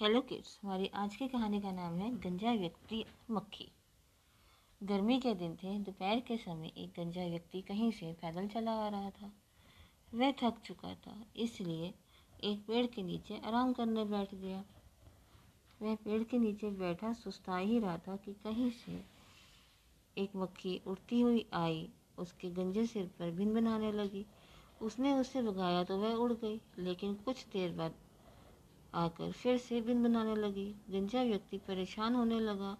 Hello kids हमारी आज की कहानी का नाम है गंजा व्यक्ति मक्खी। गर्मी के दिन थे, दोपहर के समय एक गंजा व्यक्ति कहीं से पैदल चला आ रहा था। वह थक चुका था, इसलिए एक पेड़ के नीचे आराम करने बैठ गया। वह पेड़ के नीचे बैठा सुस्ता ही रहा था कि कहीं से एक मक्खी उड़ती हुई आई, उसके गंजे सिर पर भिन बनाने लगी। उसने उसे भगाया तो वह उड़ गई, लेकिन कुछ देर बाद आकर फिर से बिन बनाने लगी। गंजा व्यक्ति परेशान होने लगा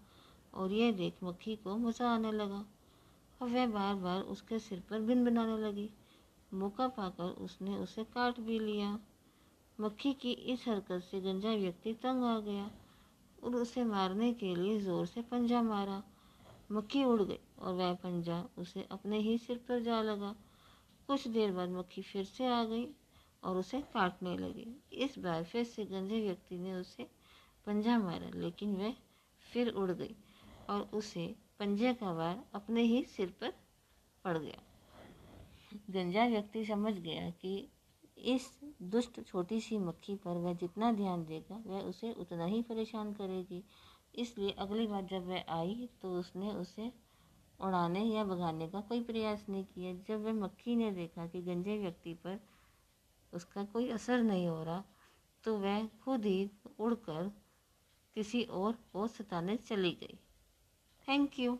और यह देख मक्खी को मज़ा आने लगा। और वह बार बार उसके सिर पर बिन बनाने लगी। मौका पाकर उसने उसे काट भी लिया। मक्खी की इस हरकत से गंजा व्यक्ति तंग आ गया और उसे मारने के लिए ज़ोर से पंजा मारा। मक्खी उड़ गई और वह पंजा उसे अपने ही सिर पर जा लगा। कुछ देर बाद मक्खी फिर से आ गई। और उसे काटने लगी। इस बार फिर से गंजे व्यक्ति ने उसे पंजा मारा, लेकिन वह फिर उड़ गई और उसे पंजे का वार अपने ही सिर पर पड़ गया। गंजा व्यक्ति समझ गया कि इस दुष्ट छोटी सी मक्खी पर वह जितना ध्यान देगा, वह उसे उतना ही परेशान करेगी। इसलिए अगली बार जब वह आई तो उसने उसे उड़ाने या भगाने का कोई प्रयास नहीं किया। जब वह मक्खी ने देखा कि गंजे व्यक्ति पर उसका कोई असर नहीं हो रहा तो वह खुद ही उड़कर किसी और को सताने चली गई। Thank you